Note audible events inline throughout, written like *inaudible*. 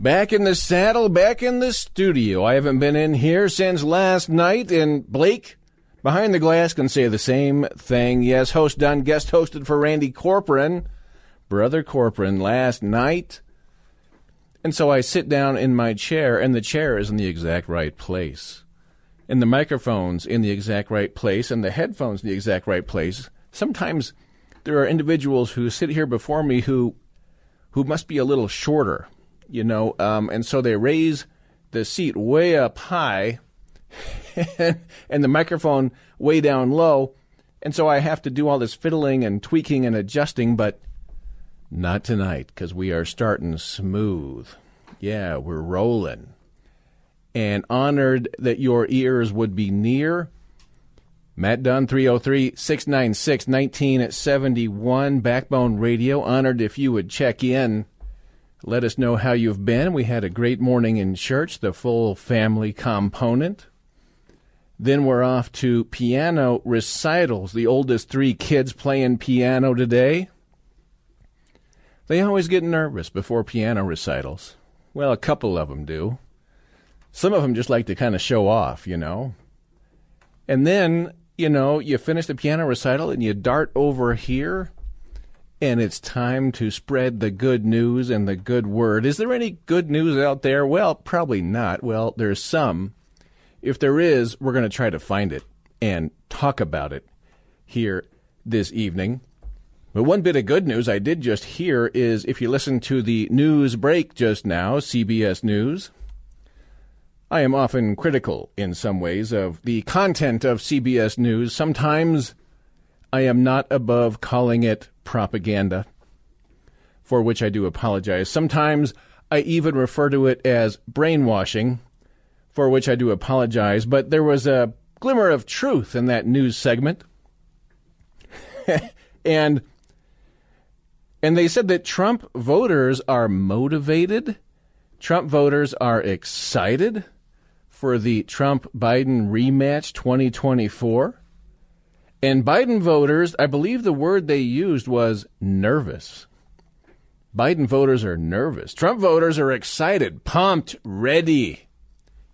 Back in the saddle, back in the studio. I haven't been in here since last night, and Blake behind the glass can say the same thing. Yes, host Dunn, guest hosted for Randy Corporon, brother Corporon, last night. And so I sit down in my chair, and the chair is in the exact right place. And the microphone's in the exact right place, and the headphones in the exact right place. Sometimes there are individuals who sit here before me who who must be a little shorter you know, um, and so they raise the seat way up high *laughs* and the microphone way down low. And so I have to do all this fiddling and tweaking and adjusting, but not tonight because we are starting smooth. Yeah, we're rolling. And honored that your ears would be near. Matt Dunn, 303 696 1971, Backbone Radio. Honored if you would check in let us know how you've been. We had a great morning in church, the full family component. Then we're off to piano recitals. The oldest three kids playing piano today. They always get nervous before piano recitals. Well, a couple of them do. Some of them just like to kind of show off, you know. And then, you know, you finish the piano recital and you dart over here and it's time to spread the good news and the good word. Is there any good news out there? Well, probably not. Well, there's some. If there is, we're going to try to find it and talk about it here this evening. But one bit of good news I did just hear is if you listen to the news break just now, CBS News, I am often critical in some ways of the content of CBS News. Sometimes I am not above calling it propaganda, for which I do apologize. Sometimes I even refer to it as brainwashing, for which I do apologize. But there was a glimmer of truth in that news segment. *laughs* and and they said that Trump voters are motivated. Trump voters are excited for the Trump Biden rematch 2024. And Biden voters, I believe the word they used was nervous. Biden voters are nervous. Trump voters are excited, pumped, ready.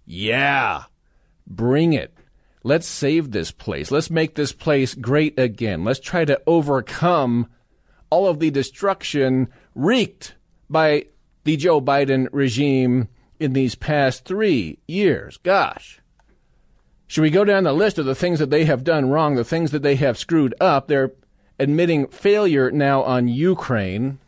Yeah, bring it. Let's save this place. Let's make this place great again. Let's try to overcome all of the destruction wreaked by the Joe Biden regime in these past three years. Gosh. Should we go down the list of the things that they have done wrong, the things that they have screwed up? They're admitting failure now on Ukraine.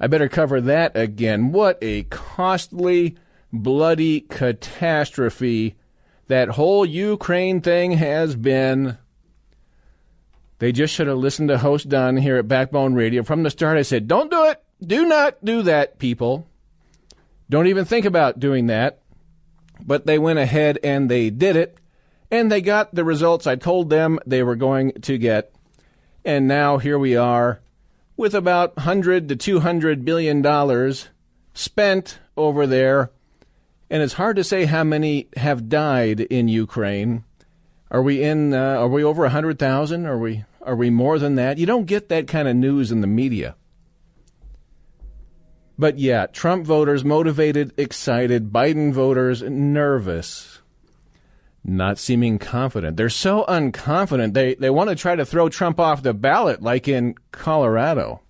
I better cover that again. What a costly, bloody catastrophe that whole Ukraine thing has been. They just should have listened to host Dunn here at Backbone Radio. From the start, I said, don't do it. Do not do that, people. Don't even think about doing that. But they went ahead and they did it and they got the results I told them they were going to get. And now here we are with about 100 to 200 billion dollars spent over there. And it's hard to say how many have died in Ukraine. Are we in uh, are we over 100,000? Are we are we more than that? You don't get that kind of news in the media. But yeah, Trump voters motivated, excited, Biden voters nervous not seeming confident. They're so unconfident. They they want to try to throw Trump off the ballot like in Colorado.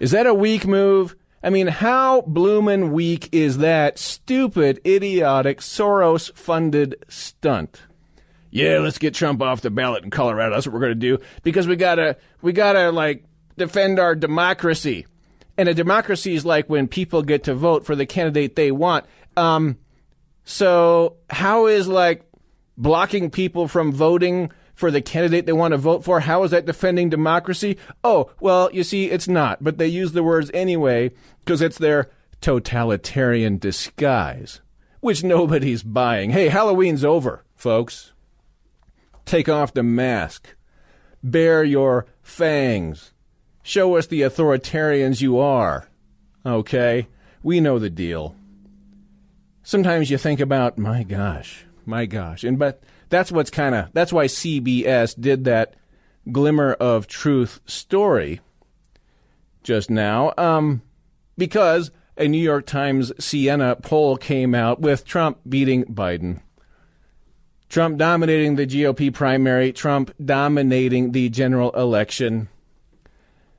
Is that a weak move? I mean, how bloomin' weak is that stupid, idiotic, Soros funded stunt? Yeah, let's get Trump off the ballot in Colorado. That's what we're going to do because we got to we got to like defend our democracy. And a democracy is like when people get to vote for the candidate they want. Um, so, how is like blocking people from voting for the candidate they want to vote for. How is that defending democracy? Oh, well, you see, it's not, but they use the words anyway because it's their totalitarian disguise, which nobody's buying. Hey, Halloween's over, folks. Take off the mask. Bare your fangs. Show us the authoritarians you are. Okay? We know the deal. Sometimes you think about, my gosh, my gosh. And but that's what's kind of that's why CBS did that glimmer of truth story just now. Um because a New York Times Siena poll came out with Trump beating Biden. Trump dominating the GOP primary, Trump dominating the general election.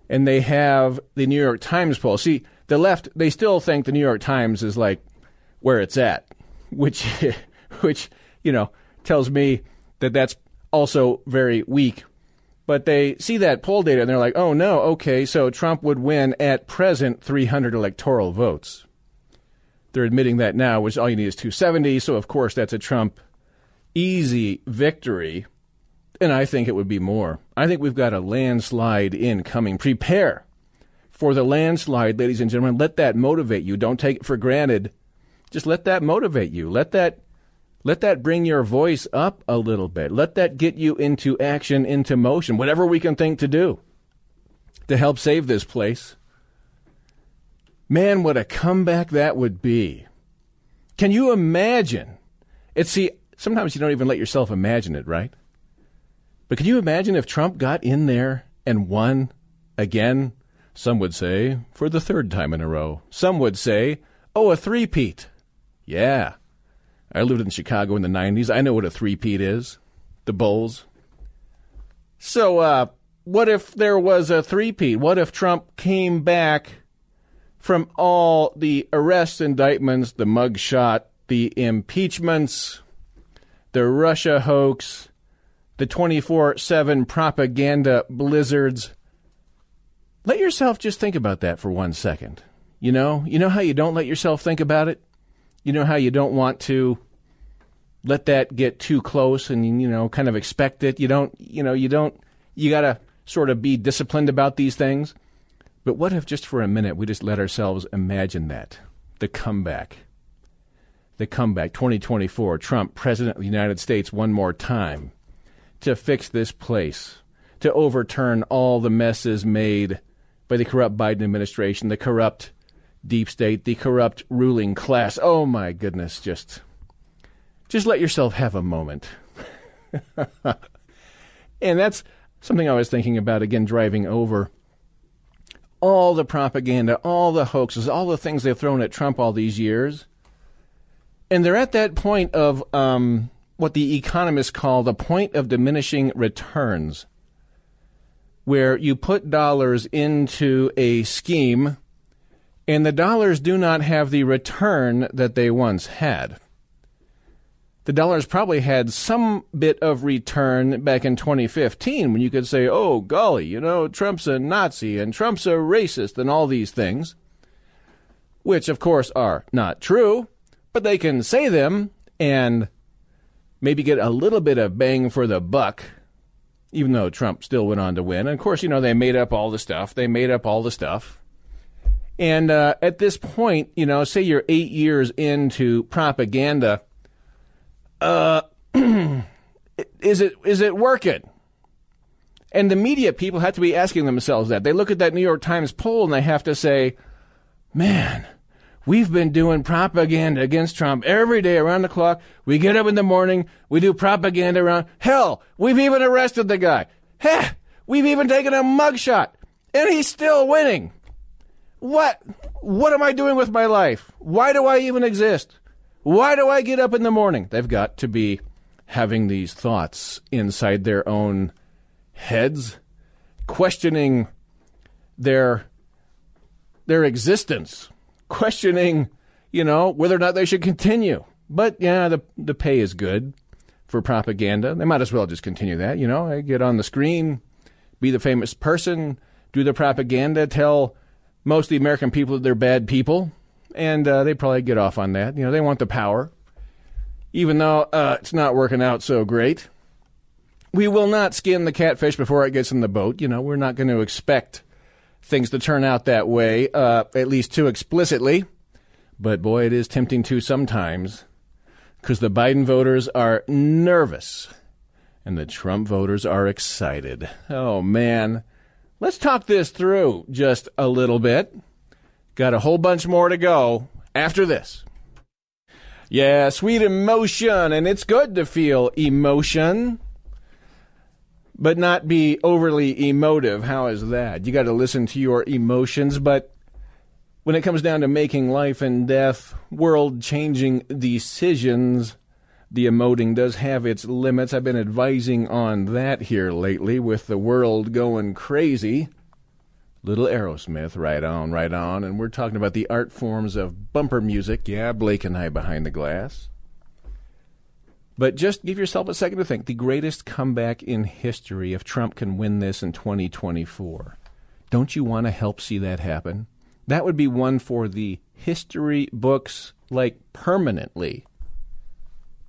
And they have the New York Times poll. See, the left, they still think the New York Times is like where it's at, which, *laughs* which, you know, tells me that that's also very weak. But they see that poll data and they're like, oh no, okay, so Trump would win at present 300 electoral votes. They're admitting that now, which all you need is 270. So, of course, that's a Trump easy victory, and I think it would be more. I think we've got a landslide incoming. Prepare for the landslide, ladies and gentlemen. Let that motivate you. Don't take it for granted. Just let that motivate you. Let that let that bring your voice up a little bit. Let that get you into action, into motion, whatever we can think to do to help save this place. Man, what a comeback that would be. Can you imagine? It's see, sometimes you don't even let yourself imagine it, right? But can you imagine if Trump got in there and won again? Some would say for the third time in a row. Some would say, oh, a three-peat. Yeah. I lived in Chicago in the 90s. I know what a three-peat is. The Bulls. So, uh, what if there was a three-peat? What if Trump came back from all the arrests, indictments, the mugshot, the impeachments, the Russia hoax, the 24 7 propaganda blizzards. Let yourself just think about that for one second. You know, you know how you don't let yourself think about it? You know how you don't want to let that get too close and, you know, kind of expect it. You don't, you know, you don't, you got to sort of be disciplined about these things. But what if just for a minute we just let ourselves imagine that? The comeback the comeback 2024 Trump, President of the United States, one more time to fix this place, to overturn all the messes made by the corrupt Biden administration, the corrupt deep state, the corrupt ruling class. Oh my goodness, just just let yourself have a moment. *laughs* and that's something I was thinking about again driving over all the propaganda, all the hoaxes, all the things they've thrown at Trump all these years and they're at that point of um, what the economists call the point of diminishing returns, where you put dollars into a scheme and the dollars do not have the return that they once had. The dollars probably had some bit of return back in 2015 when you could say, oh, golly, you know, Trump's a Nazi and Trump's a racist and all these things, which, of course, are not true but they can say them and maybe get a little bit of bang for the buck, even though Trump still went on to win. And of course, you know, they made up all the stuff. They made up all the stuff. And uh, at this point, you know, say you're eight years into propaganda, uh, *clears throat* is it is it working? And the media people have to be asking themselves that. They look at that New York Times poll and they have to say, man, We've been doing propaganda against Trump every day around the clock. We get up in the morning, we do propaganda around. Hell, we've even arrested the guy. Heh, we've even taken a mugshot, and he's still winning. What? What am I doing with my life? Why do I even exist? Why do I get up in the morning? They've got to be having these thoughts inside their own heads, questioning their their existence questioning, you know, whether or not they should continue. But yeah, the the pay is good for propaganda. They might as well just continue that. You know, I get on the screen, be the famous person, do the propaganda, tell most of the American people they're bad people, and uh, they probably get off on that. You know, they want the power, even though uh, it's not working out so great. we will not skin the catfish before it gets in the boat. You know, we're not going to expect things to turn out that way, uh, at least too explicitly. But boy, it is tempting to sometimes because the Biden voters are nervous and the Trump voters are excited. Oh, man. Let's talk this through just a little bit. Got a whole bunch more to go after this. Yeah, sweet emotion, and it's good to feel emotion, but not be overly emotive. How is that? You got to listen to your emotions, but when it comes down to making life and death, world changing decisions, the emoting does have its limits. I've been advising on that here lately with the world going crazy. Little Aerosmith, right on, right on. And we're talking about the art forms of bumper music. Yeah, Blake and I behind the glass. But just give yourself a second to think. The greatest comeback in history if Trump can win this in 2024. Don't you want to help see that happen? That would be one for the history books, like permanently.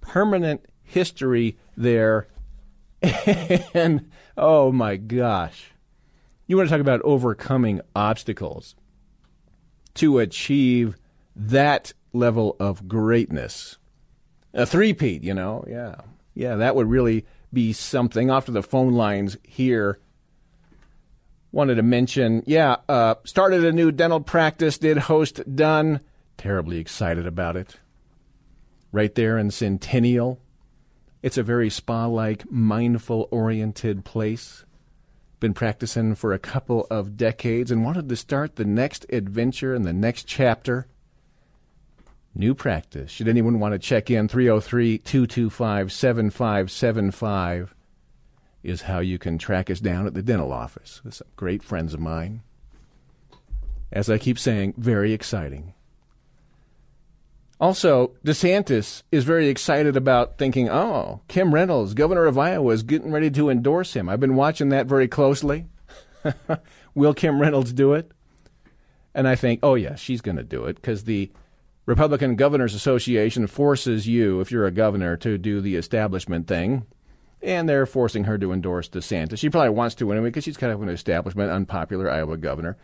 Permanent history there. *laughs* and oh my gosh. You want to talk about overcoming obstacles to achieve that level of greatness. A three-peat, you know, yeah. Yeah, that would really be something. Off to the phone lines here. Wanted to mention, yeah, uh, started a new dental practice, did host Dunn. Terribly excited about it. Right there in Centennial. It's a very spa like, mindful oriented place been practicing for a couple of decades and wanted to start the next adventure and the next chapter. New practice. Should anyone want to check in, 303 225 7575 is how you can track us down at the dental office with some great friends of mine. As I keep saying, very exciting. Also, DeSantis is very excited about thinking, oh, Kim Reynolds, governor of Iowa, is getting ready to endorse him. I've been watching that very closely. *laughs* Will Kim Reynolds do it? And I think, oh, yeah, she's going to do it because the Republican Governors Association forces you, if you're a governor, to do the establishment thing. And they're forcing her to endorse DeSantis. She probably wants to anyway because she's kind of an establishment, unpopular Iowa governor.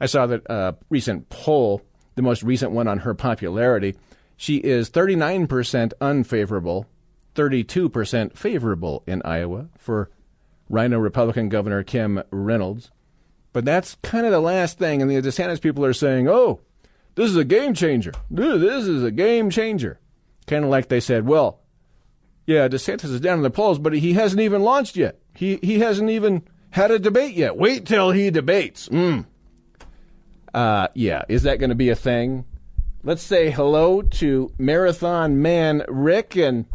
I saw that uh, recent poll, the most recent one on her popularity she is 39% unfavorable, 32% favorable in Iowa for Rhino Republican Governor Kim Reynolds. But that's kind of the last thing. And the DeSantis people are saying, oh, this is a game changer. This is a game changer. Kind of like they said, well, yeah, DeSantis is down in the polls, but he hasn't even launched yet. He, he hasn't even had a debate yet. Wait till he debates. Mm. Uh, yeah, is that going to be a thing? Let's say hello to Marathon Man Rick. And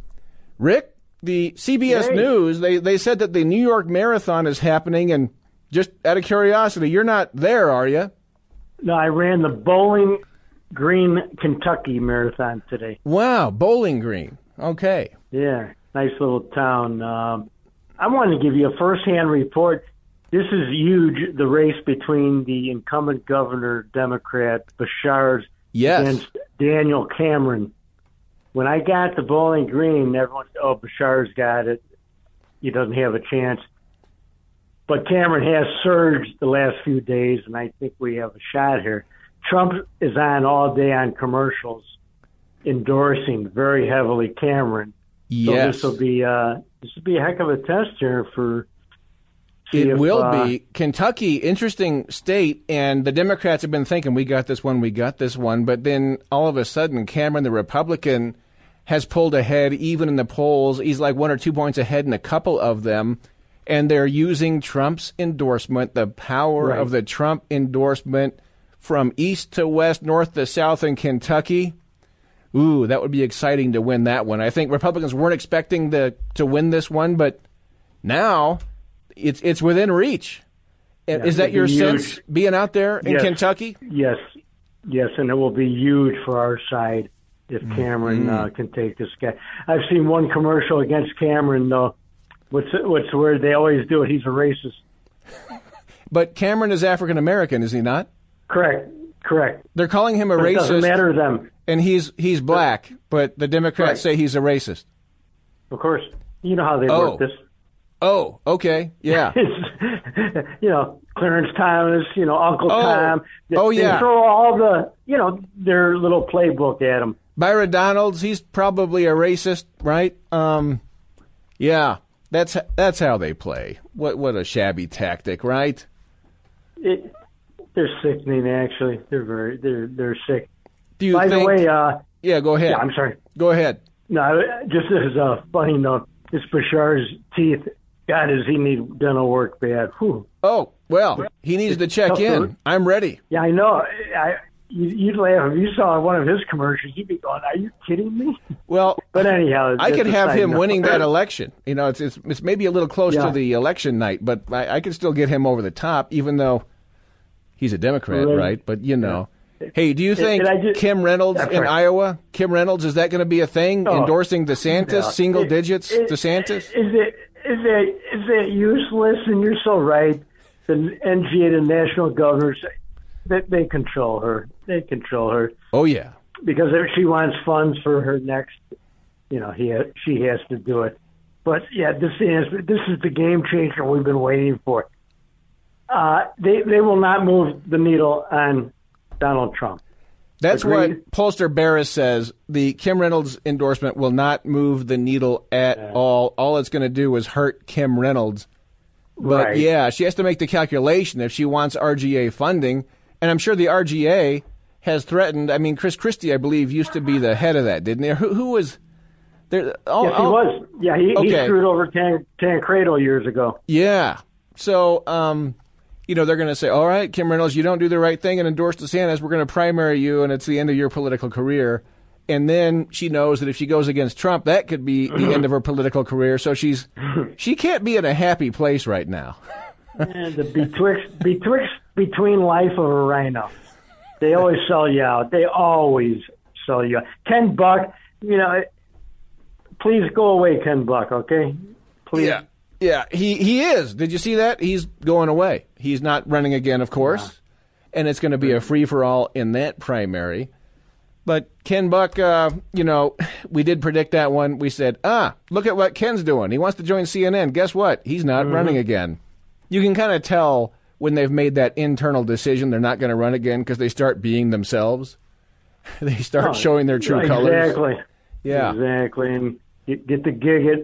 Rick, the CBS hey. News, they, they said that the New York Marathon is happening. And just out of curiosity, you're not there, are you? No, I ran the Bowling Green, Kentucky Marathon today. Wow, Bowling Green. Okay. Yeah, nice little town. Um, I wanted to give you a firsthand report. This is huge, the race between the incumbent governor, Democrat Beshear's yes. against Daniel Cameron. When I got to Bowling Green, everyone said, "Oh, Beshear's got it. He doesn't have a chance." But Cameron has surged the last few days, and I think we have a shot here. Trump is on all day on commercials, endorsing very heavily Cameron. Yes. So this will be uh, this will be a heck of a test here for it if, will uh, be. Kentucky, interesting state, and the Democrats have been thinking, we got this one, we got this one. But then all of a sudden, Cameron, the Republican, has pulled ahead even in the polls. He's like one or two points ahead in a couple of them. And they're using Trump's endorsement, the power right. of the Trump endorsement from east to west, north to south in Kentucky. Ooh, that would be exciting to win that one. I think Republicans weren't expecting the, to win this one, but now it's it's within reach. Yeah, Is that your sense being out there in yes, Kentucky? Yes, yes, and it will be huge for our side if mm-hmm. Cameron mm-hmm. uh, can take this guy. I've seen one commercial against Cameron though. What's what's the word they always do it? He's a racist. *laughs* but Cameron is African American, is he not? Correct. Correct. They're calling him a but racist. It doesn't matter to them. And he's he's black, but the Democrats say he's a racist. Of course. You know how they oh. work this. Oh, okay, yeah. *laughs* you know, Clarence Thomas, you know, Uncle Oh. Tom. They, Oh, yeah. They throw all the, you know, their little playbook at him. Byron Donalds, he's probably a racist, right? Um, yeah, that's that's how they play. What what a shabby tactic, right? It, they're sickening, actually. They're very, they're they're sick. Do you By think? the way, uh, yeah, go ahead. yeah, I'm sorry. Go ahead. No, just as a funny note, this Beshear's teeth, God, does he need dental work bad? Whew. Oh well, he needs to check in. I'm ready. Yeah, I know. I, you, you'd laugh if you saw one of his commercials. You'd be going, "Are you kidding me?" Well, *laughs* But anyhow, I could have him winning that election. You know, it's it's, it's maybe a little close Yeah. to the election night, but I, I could still get him over the top, even though he's a Democrat, Right. right? But you know, hey, do you think just- Kim Reynolds in right. Iowa, Kim Reynolds, is that going to be a thing? Oh. Endorsing DeSantis, Yeah. single It- digits, it- DeSantis? Is it is it is it useless? And you're so right. The NGA, the national governors, they, they control her. They control her Oh yeah, because if she wants funds for her next, you know, he ha- she has to do it. But yeah, this is this is the game changer we've been waiting for. Uh, they they will not move the needle on Donald Trump. That's Agreed. what pollster Baris says. The Kim Reynolds endorsement will not move the needle at all. All it's going to do is hurt Kim Reynolds. But Right. yeah, she has to make the calculation if she wants RGA funding, and I'm sure the RGA has threatened. I mean, Chris Christie, I believe, used to be the head of that, didn't he? Who, who was there? all- Yes, he all- was. Yeah, he, he screwed over Tan, Tancredo years ago. Yeah. So, um, you know, they're going to say, all right, Kim Reynolds, you don't do the right thing and endorse DeSantis. We're going to primary you, and it's the end of your political career. And then she knows that if she goes against Trump, that could be the end of her political career. So she's she can't be in a happy place right now. And the betwixt betwixt between life of a rhino. They always sell you out. They always sell you out. Ken Buck, you know, please go away, Ken Buck. Okay, please. Yeah, yeah, he he is. Did you see that? He's going away. He's not running again, of course, and it's going to be a free for all in that primary. But Ken Buck, uh, you know, we did predict that one. We said, ah, look at what Ken's doing. He wants to join CNN. Guess what? He's not running again. You can kind of tell when they've made that internal decision they're not going to run again because they start being themselves. *laughs* they start showing their true colors. Exactly. Yeah. Exactly. And get the gig at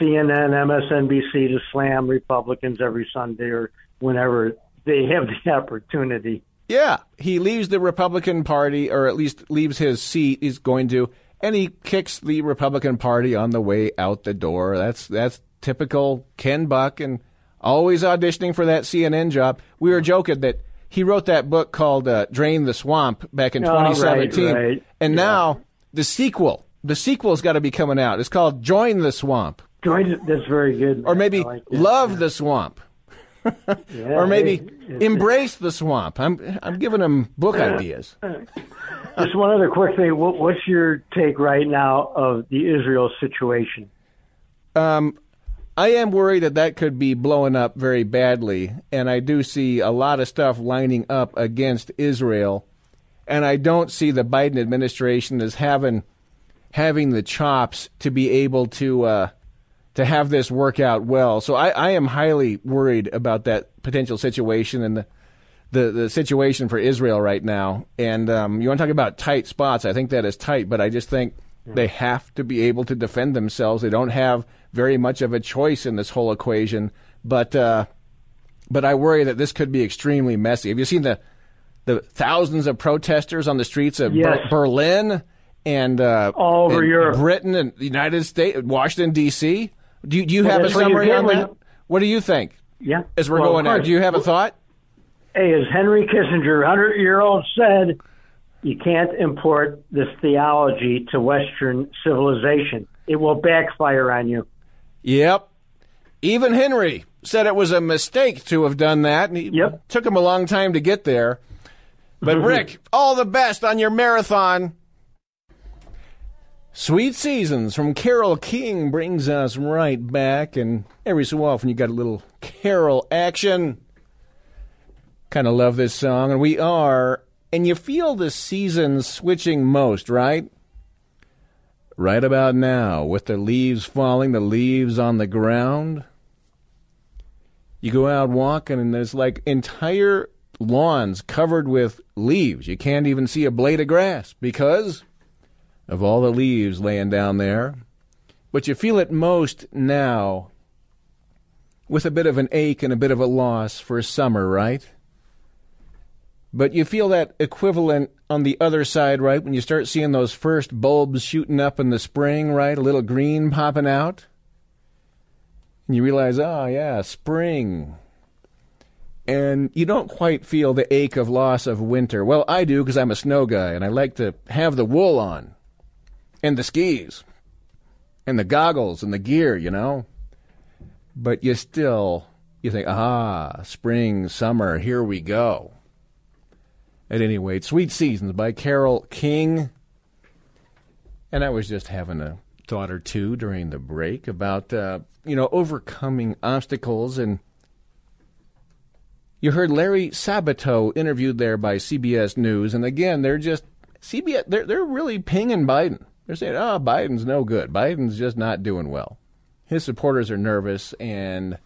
CNN, MSNBC to slam Republicans every Sunday or whenever they have the *laughs* opportunity. Yeah, he leaves the Republican Party, or at least leaves his seat. He's going to, and he kicks the Republican Party on the way out the door. That's that's typical Ken Buck, and always auditioning for that CNN job. We were joking that he wrote that book called uh, "Drain the Swamp" back in Oh, right, 2017, right. and Yeah. now the sequel. The sequel's got to be coming out. It's called "Join the Swamp," That's very good. or maybe like. "Love the Swamp." Yeah, or maybe hey, embrace the swamp. I'm I'm giving them book ideas. Just one other quick thing. What, what's your take right now of the Israel situation? Um, I am worried that that could be blowing up very badly, and I do see a lot of stuff lining up against Israel, and I don't see the Biden administration as having having the chops to be able to uh, to have this work out well. So I, I am highly worried about that potential situation and the the, the situation for Israel right now. And um, you want to talk about tight spots? I think that is tight, but I just think they have to be able to defend themselves. They don't have very much of a choice in this whole equation. But uh, but I worry that this could be extremely messy. Have you seen the the thousands of protesters on the streets of Ber- Berlin and uh, All over and Europe. Britain and the United States, Washington D.C. Do you, do you Well, have a that's what you summary on that? What do you think Yeah. as we're Well, going out? Do you have a thought? Hey, as Henry Kissinger, 100 year old, said, you can't import this theology to Western civilization. It will backfire on you. Yep. Even Henry said it was a mistake to have done that. And he Yep. took him a long time to get there. But *laughs* Rick, all the best on your marathon. Sweet Seasons from Carole King brings us right back, and every so often you got a little Carol action. Kind of love this song, and we are, and you feel the seasons switching most, right? Right about now, with the leaves falling, the leaves on the ground. You go out walking, and there's like entire lawns covered with leaves. You can't even see a blade of grass because of all the leaves laying down there. But you feel it most now with a bit of an ache and a bit of a loss for summer, right? But you feel that equivalent on the other side, right? When you start seeing those first bulbs shooting up in the spring, right? A little green popping out. And you realize, oh, yeah, spring. And you don't quite feel the ache of loss of winter. Well, I do because I'm a snow guy and I like to have the wool on and the skis and the goggles and the gear, you know. But you still, you think, ah, spring, summer, here we go. At any rate, Sweet Seasons by Carole King. And I was just having a thought or two during the break about, uh, you know, overcoming obstacles. And you heard Larry Sabato interviewed there by CBS News. And again, they're just, CBS, they're, they're really pinging Biden. They're saying, oh, Biden's no good. Biden's just not doing well. His supporters are nervous. And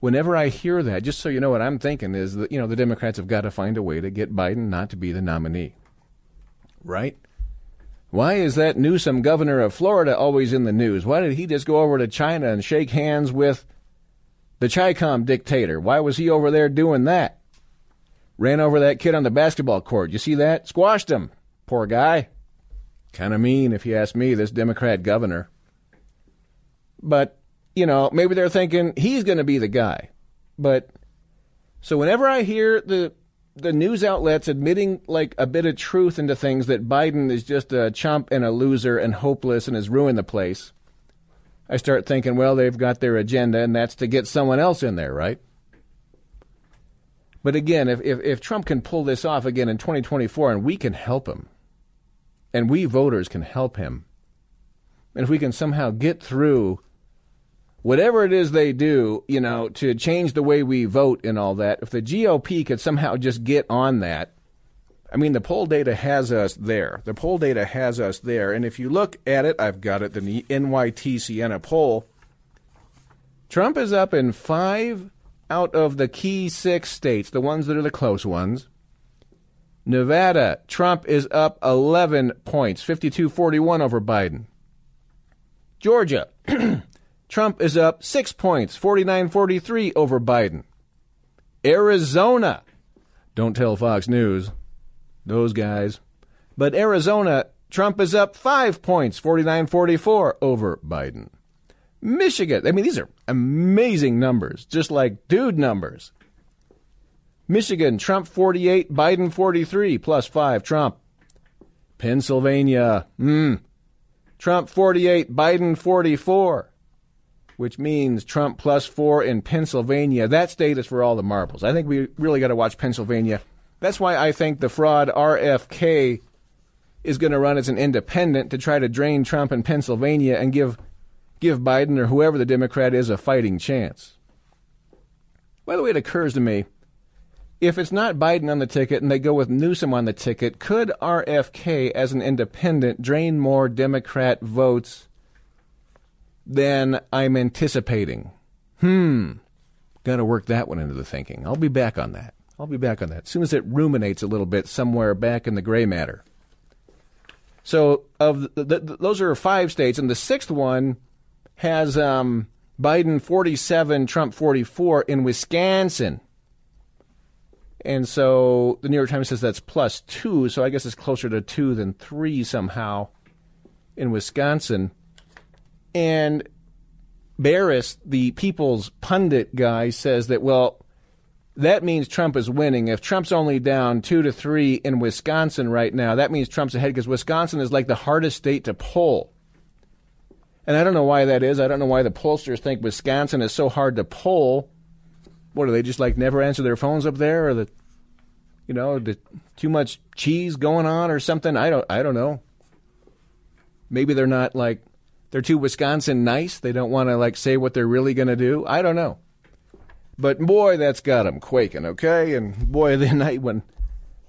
whenever I hear that, just so you know what I'm thinking is that, you know, the Democrats have got to find a way to get Biden not to be the nominee. Right? Why is that Newsom, governor of Florida, always in the news? Why did he just go over to China and shake hands with the CHICOM dictator? Why was he over there doing that? Ran over that kid on the basketball court. You see that? Squashed him. Poor guy. Kind of mean, if you ask me, this Democrat governor. But, you know, maybe they're thinking he's going to be the guy. But so whenever I hear the the news outlets admitting like a bit of truth into things that Biden is just a chump and a loser and hopeless and has ruined the place, I start thinking, well, they've got their agenda and that's to get someone else in there, right? But again, if, if, if Trump can pull this off again in 2024 and we can help him, and we voters can help him. And if we can somehow get through whatever it is they do, you know, to change the way we vote and all that, if the GOP could somehow just get on that, I mean, the poll data has us there. The poll data has us there. And if you look at it, I've got it the NYT Siena poll. Trump is up in five out of the key six states, the ones that are the close ones. Nevada, Trump is up 11 points, 52 41 over Biden. Georgia, *clears throat* Trump is up 6 points, 49 43 over Biden. Arizona, don't tell Fox News, those guys. But Arizona, Trump is up 5 points, 49 44 over Biden. Michigan, I mean, these are amazing numbers, just like dude numbers. Michigan, Trump 48, Biden 43, plus 5, Trump. Pennsylvania, hmm, Trump 48, Biden 44, which means Trump plus 4 in Pennsylvania. That state is for all the marbles. I think we really got to watch Pennsylvania. That's why I think the fraud RFK is going to run as an independent to try to drain Trump in Pennsylvania and give give Biden or whoever the Democrat is a fighting chance. By the way, it occurs to me if it's not Biden on the ticket and they go with Newsom on the ticket, could RFK as an independent drain more Democrat votes than I'm anticipating? Hmm. Got to work that one into the thinking. I'll be back on that. I'll be back on that as soon as it ruminates a little bit somewhere back in the gray matter. So, of the, the, those are five states, and the sixth one has um, Biden 47, Trump 44 in Wisconsin. And so the New York Times says that's plus two, so I guess it's closer to two than three somehow in Wisconsin. And Baris, the People's Pundit guy, says that, well, that means Trump is winning. If Trump's only down two to three in Wisconsin right now, that means Trump's ahead because Wisconsin is like the hardest state to poll. And I don't know why that is. I don't know why the pollsters think Wisconsin is so hard to poll what are they just like never answer their phones up there, or the, you know, the, too much cheese going on or something? I don't, I don't know. Maybe they're not like they're too Wisconsin nice. They don't want to like say what they're really going to do. I don't know. But boy, that's got them quaking. Okay, and boy, *laughs* the night when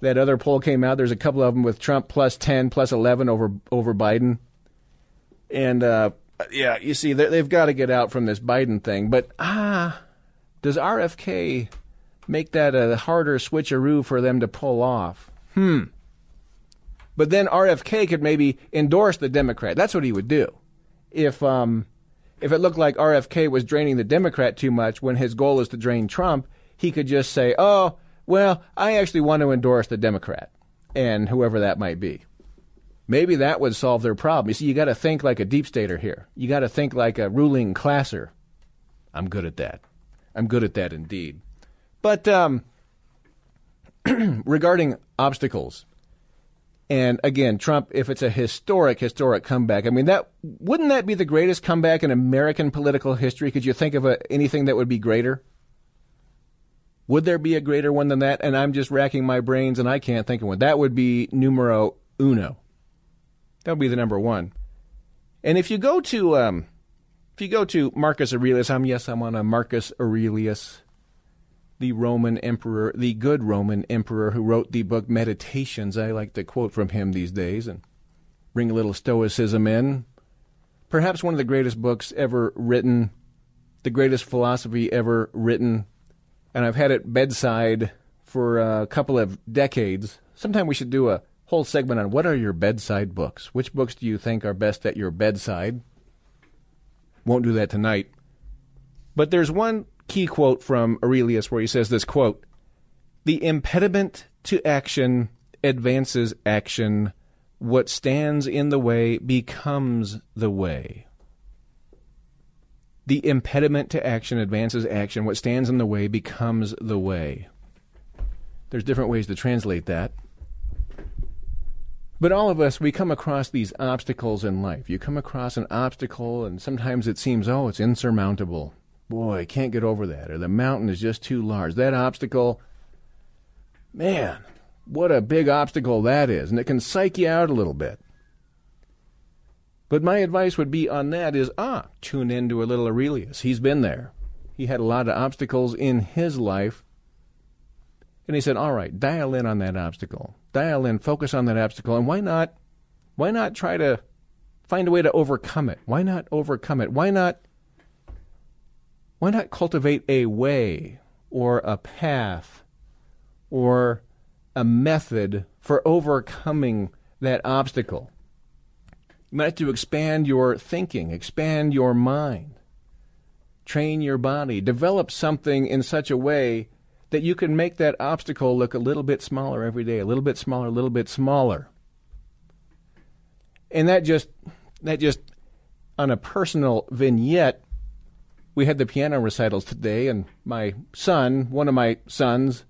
that other poll came out, there's a couple of them with Trump plus ten, plus eleven over over Biden, and uh, yeah, you see, they've got to get out from this Biden thing. But ah Does RFK make that a harder switcheroo for them to pull off? Hmm. But then RFK could maybe endorse the Democrat. That's what he would do. If um, if it looked like RFK was draining the Democrat too much when his goal is to drain Trump, he could just say, "Oh, well, I actually want to endorse the Democrat," and whoever that might be. Maybe that would solve their problem. You see, you got to think like a deep stater here. You got to think like a ruling classer. I'm good at that. I'm good at that indeed. But um, *clears throat* regarding obstacles, and again, Trump, if it's a historic, historic comeback, I mean, that wouldn't that be the greatest comeback in American political history? Could you think of a, anything that would be greater? Would there be a greater one than that? And I'm just racking my brains, and I can't think of one. That would be numero uno. That would be the number one. And if you go to um, if you go to Marcus Aurelius, I'm yes, I'm on a Marcus Aurelius, the Roman emperor, the good Roman emperor who wrote the book Meditations. I like to quote from him these days and bring a little stoicism in. Perhaps one of the greatest books ever written, the greatest philosophy ever written, and I've had it bedside for a couple of decades. Sometime we should do a whole segment on what are your bedside books. Which books do you think are best at your bedside? Won't do that tonight. But there's one key quote from Aurelius where he says this quote The impediment to action advances action. What stands in the way becomes the way. The impediment to action advances action. What stands in the way becomes the way. There's different ways to translate that. But all of us, we come across these obstacles in life. You come across an obstacle, and sometimes it seems, oh, it's insurmountable. Boy, I can't get over that. Or the mountain is just too large. That obstacle, man, what a big obstacle that is. And it can psych you out a little bit. But my advice would be on that is, ah, tune in to a little Aurelius. He's been there. He had a lot of obstacles in his life. And he said, all right, dial in on that obstacle dial in, focus on that obstacle, and why not? Why not try to find a way to overcome it? Why not overcome it? Why not? Why not cultivate a way or a path or a method for overcoming that obstacle? You might have to expand your thinking, expand your mind, train your body, develop something in such a way that you can make that obstacle look a little bit smaller every day, a little bit smaller, a little bit smaller. And that just that just on a personal vignette, we had the piano recitals today and my son, one of my sons,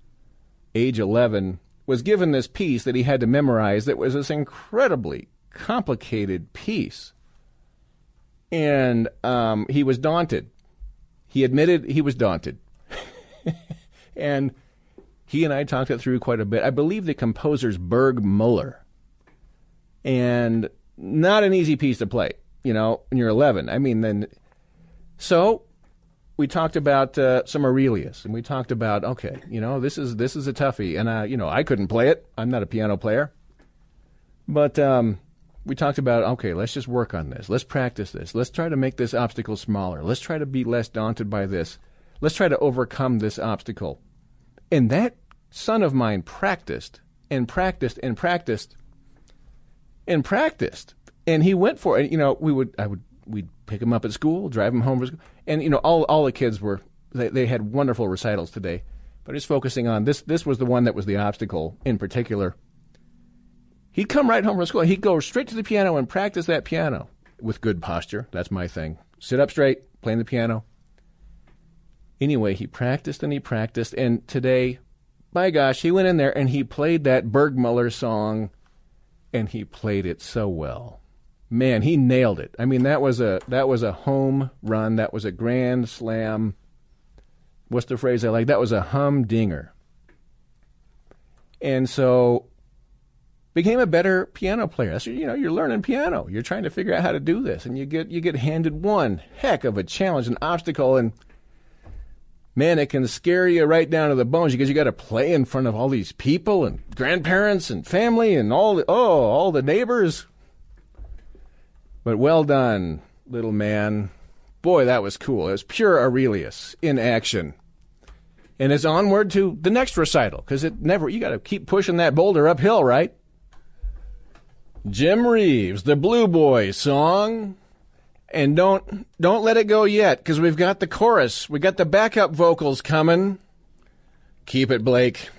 age 11, was given this piece that he had to memorize that was this incredibly complicated piece. And um, he was daunted. He admitted he was daunted. And he and I talked it through quite a bit. I believe the composer's Burgmuller. And not an easy piece to play, you know, when you're 11. I mean, then. So we talked about uh, some Aurelius, and we talked about okay, you know, this is this is a toughie, and uh, you know, I couldn't play it. I'm not a piano player, but um, we talked about okay, let's just work on this. Let's practice this. Let's try to make this obstacle smaller. Let's try to be less daunted by this. Let's try to overcome this obstacle. And that son of mine practiced and practiced and practiced and practiced. And he went for it. You know, we would, I would, we'd pick him up at school, drive him home from school. And, you know, all, all the kids were, they, they had wonderful recitals today. But just focusing on this, this was the one that was the obstacle in particular. He'd come right home from school. He'd go straight to the piano and practice that piano with good posture. That's my thing. Sit up straight, playing the piano, Anyway, he practiced and he practiced, and today, by gosh, he went in there and he played that Burgmuller song, and he played it so well. Man, he nailed it. I mean, that was a that was a home run. That was a grand slam. What's the phrase I like? That was a humdinger. And so became a better piano player. You know, you're learning piano. You're trying to figure out how to do this, and you get you get handed one heck of a challenge, an obstacle, and man, it can scare you right down to the bones because you got to play in front of all these people and grandparents and family and all the, oh, all the neighbors. But well done, little man. Boy, that was cool. It was pure Aurelius in action. and it's onward to the next recital because it never you got to keep pushing that boulder uphill, right? Jim Reeves, the Blue Boy song, and don't don't let it go yet because we've got the chorus, we got the backup vocals coming. Keep it, Blake.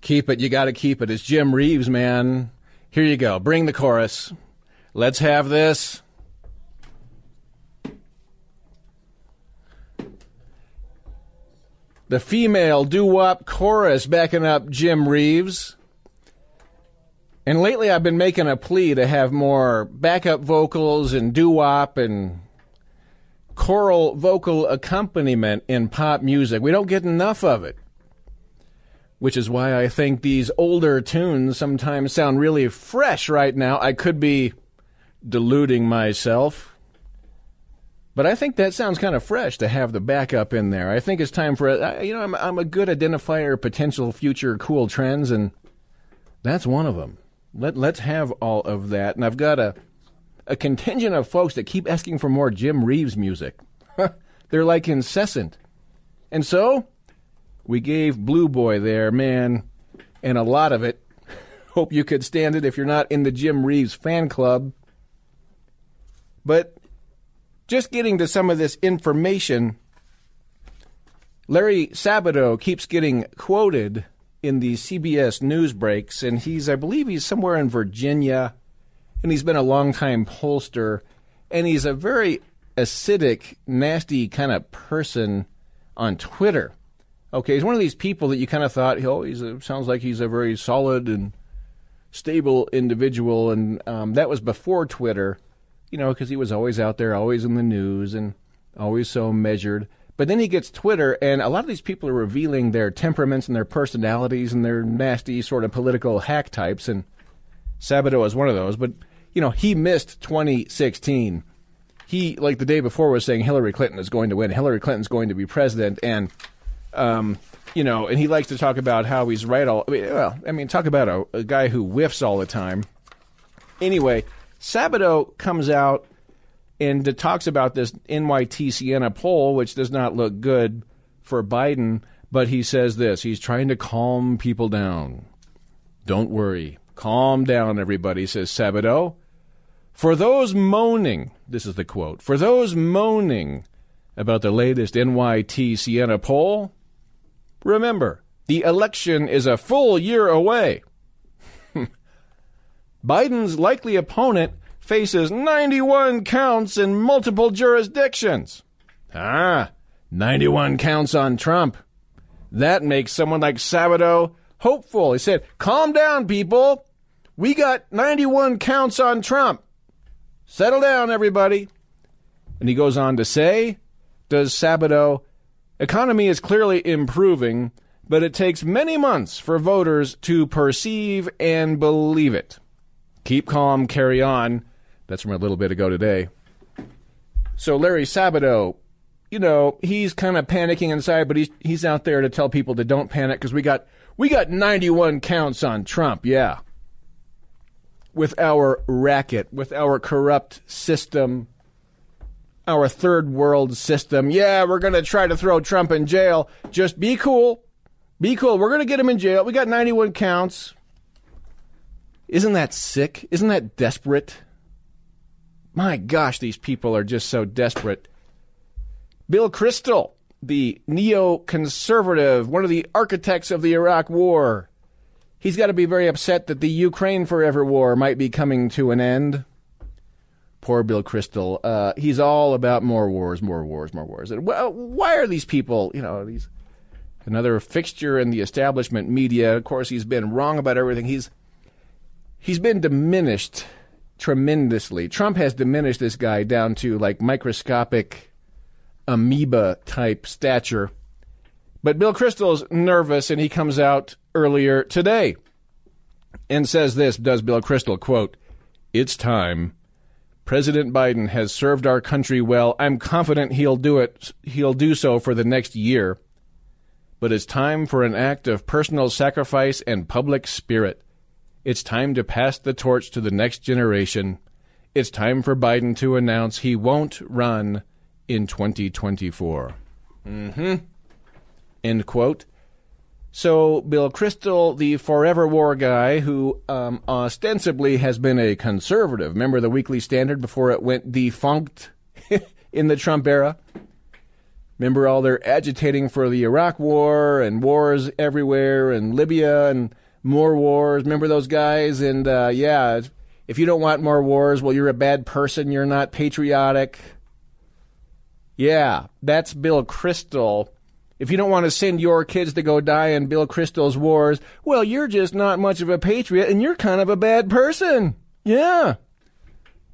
Keep it. You got to keep it. It's Jim Reeves, man. Here you go. Bring the chorus. Let's have this. the female doo wop chorus backing up Jim Reeves. And lately I've been making a plea to have more backup vocals and doo wop and choral vocal accompaniment in pop music. We don't get enough of it. Which is why I think these older tunes sometimes sound really fresh right now. I could be deluding myself. But I think that sounds kind of fresh to have the backup in there. I think it's time for a, you know I'm I'm a good identifier of potential future cool trends, and that's one of them. Let let's have all of that. And I've got a a contingent of folks that keep asking for more Jim Reeves music. *laughs* They're like incessant, and so we gave Blue Boy there, man, and a lot of it. *laughs* Hope you could stand it if you're not in the Jim Reeves fan club. But just getting to some of this information, Larry Sabato keeps getting quoted in the CBS news breaks, and he's, I believe, he's somewhere in Virginia, and he's been a longtime pollster, and he's a very acidic, nasty kind of person on Twitter. Okay, he's one of these people that you kind of thought, oh, he sounds like he's a very solid and stable individual, and um, that was before Twitter you know, because he was always out there, always in the news, and always so measured. But then he gets Twitter, and a lot of these people are revealing their temperaments and their personalities and their nasty sort of political hack types. And Sabato is one of those. But, you know, he missed 2016. He, like the day before, was saying Hillary Clinton is going to win. Hillary Clinton's going to be president. And, um, you know, and he likes to talk about how he's right all. Well, I mean, talk about a, a guy who whiffs all the time. Anyway, Sabato comes out and it talks about this NYT Siena poll, which does not look good for Biden, but he says this he's trying to calm people down. Don't worry. Calm down, everybody, says Sabato. For those moaning, this is the quote, for those moaning about the latest NYT Siena poll, remember, the election is a full year away. *laughs* Biden's likely opponent faces 91 counts in multiple jurisdictions. Ah, 91 counts on Trump. That makes someone like Sabato hopeful. He said, Calm down, people. We got 91 counts on Trump. Settle down, everybody. And he goes on to say, Does Sabato, economy is clearly improving, but it takes many months for voters to perceive and believe it. Keep calm, carry on. That's from a little bit ago today. So Larry Sabato, you know, he's kind of panicking inside, but he's he's out there to tell people to don't panic because we got we got 91 counts on Trump. Yeah. With our racket, with our corrupt system, our third world system. Yeah, we're to try to throw Trump in jail. Just be cool. Be cool. We're to get him in jail. We got 91 counts. Isn't that sick? Isn't that desperate? My gosh, these people are just so desperate. Bill Kristol, the neoconservative, one of the architects of the Iraq War, he's got to be very upset that the Ukraine Forever War might be coming to an end. Poor Bill Kristol. Uh, he's all about more wars, more wars, more wars. And well, why are these people, you know, these another fixture in the establishment media? Of course, he's been wrong about everything. He's he's been diminished tremendously. Trump has diminished this guy down to like microscopic amoeba type stature. But Bill Kristol's nervous and he comes out earlier today and says this, does Bill Kristol, quote, It's time. President Biden has served our country well. I'm confident he'll do it he'll do so for the next year. But it's time for an act of personal sacrifice and public spirit. It's time to pass the torch to the next generation. It's time for Biden to announce he won't run in 2024. Mm-hmm. End quote. So Bill Kristol, the forever war guy who um, ostensibly has been a conservative, remember the Weekly Standard before it went defunct *laughs* in the Trump era? Remember all their agitating for the Iraq war and wars everywhere and Libya and more wars. Remember those guys? And uh, yeah, if you don't want more wars, well, you're a bad person. You're not patriotic. Yeah, that's Bill Kristol if you don't want to send your kids to go die in Bill Kristol's wars, well, you're just not much of a patriot and you're kind of a bad person. Yeah.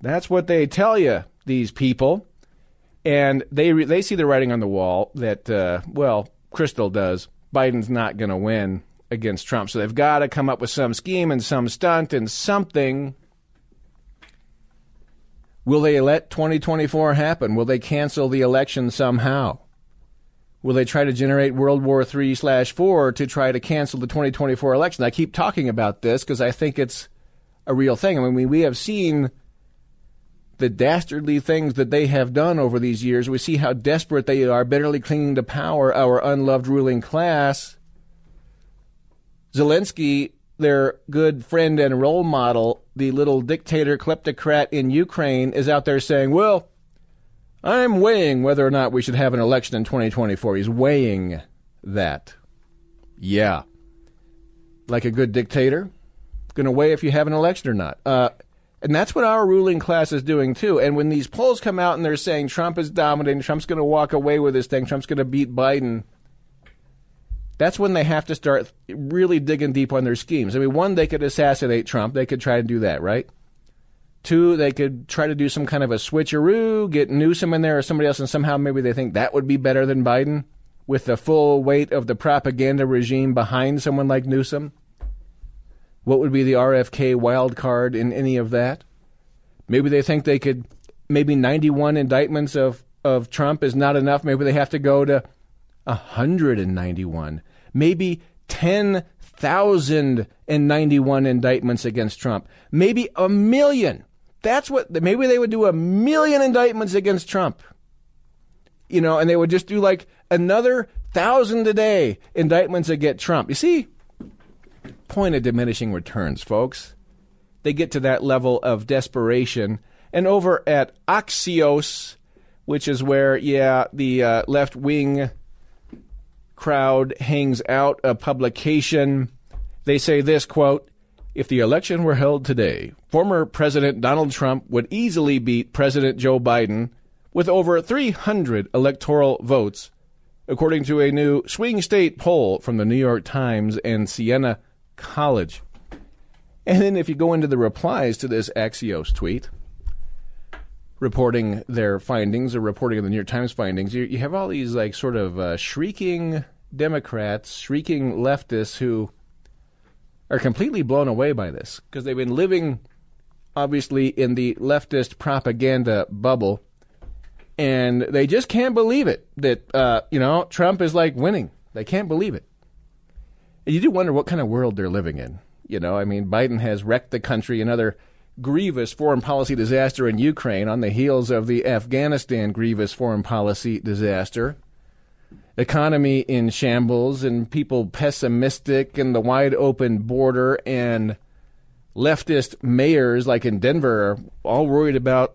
That's what they tell you, these people. And they they see the writing on the wall that uh, well, Kristol does. Biden's not going to win against Trump. So they've got to come up with some scheme and some stunt and something. Will they let 2024 happen? Will they cancel the election somehow? Will they try to generate World War III slash four to try to cancel the 2024 election? I keep talking about this because I think it's a real thing. I mean, we have seen the dastardly things that they have done over these years. We see how desperate they are, bitterly clinging to power, our unloved ruling class. Zelensky, their good friend and role model, the little dictator kleptocrat in Ukraine, is out there saying, well, I'm weighing whether or not we should have an election in 2024. He's weighing that. Yeah. Like a good dictator, going to weigh if you have an election or not. Uh, and that's what our ruling class is doing too. And when these polls come out and they're saying Trump is dominating, Trump's going to walk away with this thing, Trump's going to beat Biden, that's when they have to start really digging deep on their schemes. I mean, one, they could assassinate Trump. They could try to do that, right? Two, they could try to do some kind of a switcheroo, get Newsom in there or somebody else, and somehow maybe they think that would be better than Biden with the full weight of the propaganda regime behind someone like Newsom. What would be the RFK wild card in any of that? Maybe they think they could, maybe 91 indictments of, of Trump is not enough. Maybe they have to go to 191. Maybe 10,091 indictments against Trump. Maybe a million. That's what maybe they would do a million indictments against Trump. You know, and they would just do like another thousand a day indictments against Trump. You see, point of diminishing returns, folks. They get to that level of desperation. And over at Axios, which is where, yeah, the uh, left wing crowd hangs out, a publication, they say this quote, if the election were held today, former President Donald Trump would easily beat President Joe Biden with over 300 electoral votes, according to a new swing state poll from the New York Times and Siena College. And then if you go into the replies to this Axios tweet, reporting their findings or reporting the New York Times findings, you, you have all these like sort of uh, shrieking Democrats, shrieking leftists who are completely blown away by this because they've been living, obviously, in the leftist propaganda bubble, and they just can't believe it that uh, you know Trump is like winning. They can't believe it. And you do wonder what kind of world they're living in. You know, I mean, Biden has wrecked the country. Another grievous foreign policy disaster in Ukraine on the heels of the Afghanistan grievous foreign policy disaster. Economy in shambles and people pessimistic and the wide open border and leftist mayors like in Denver are all worried about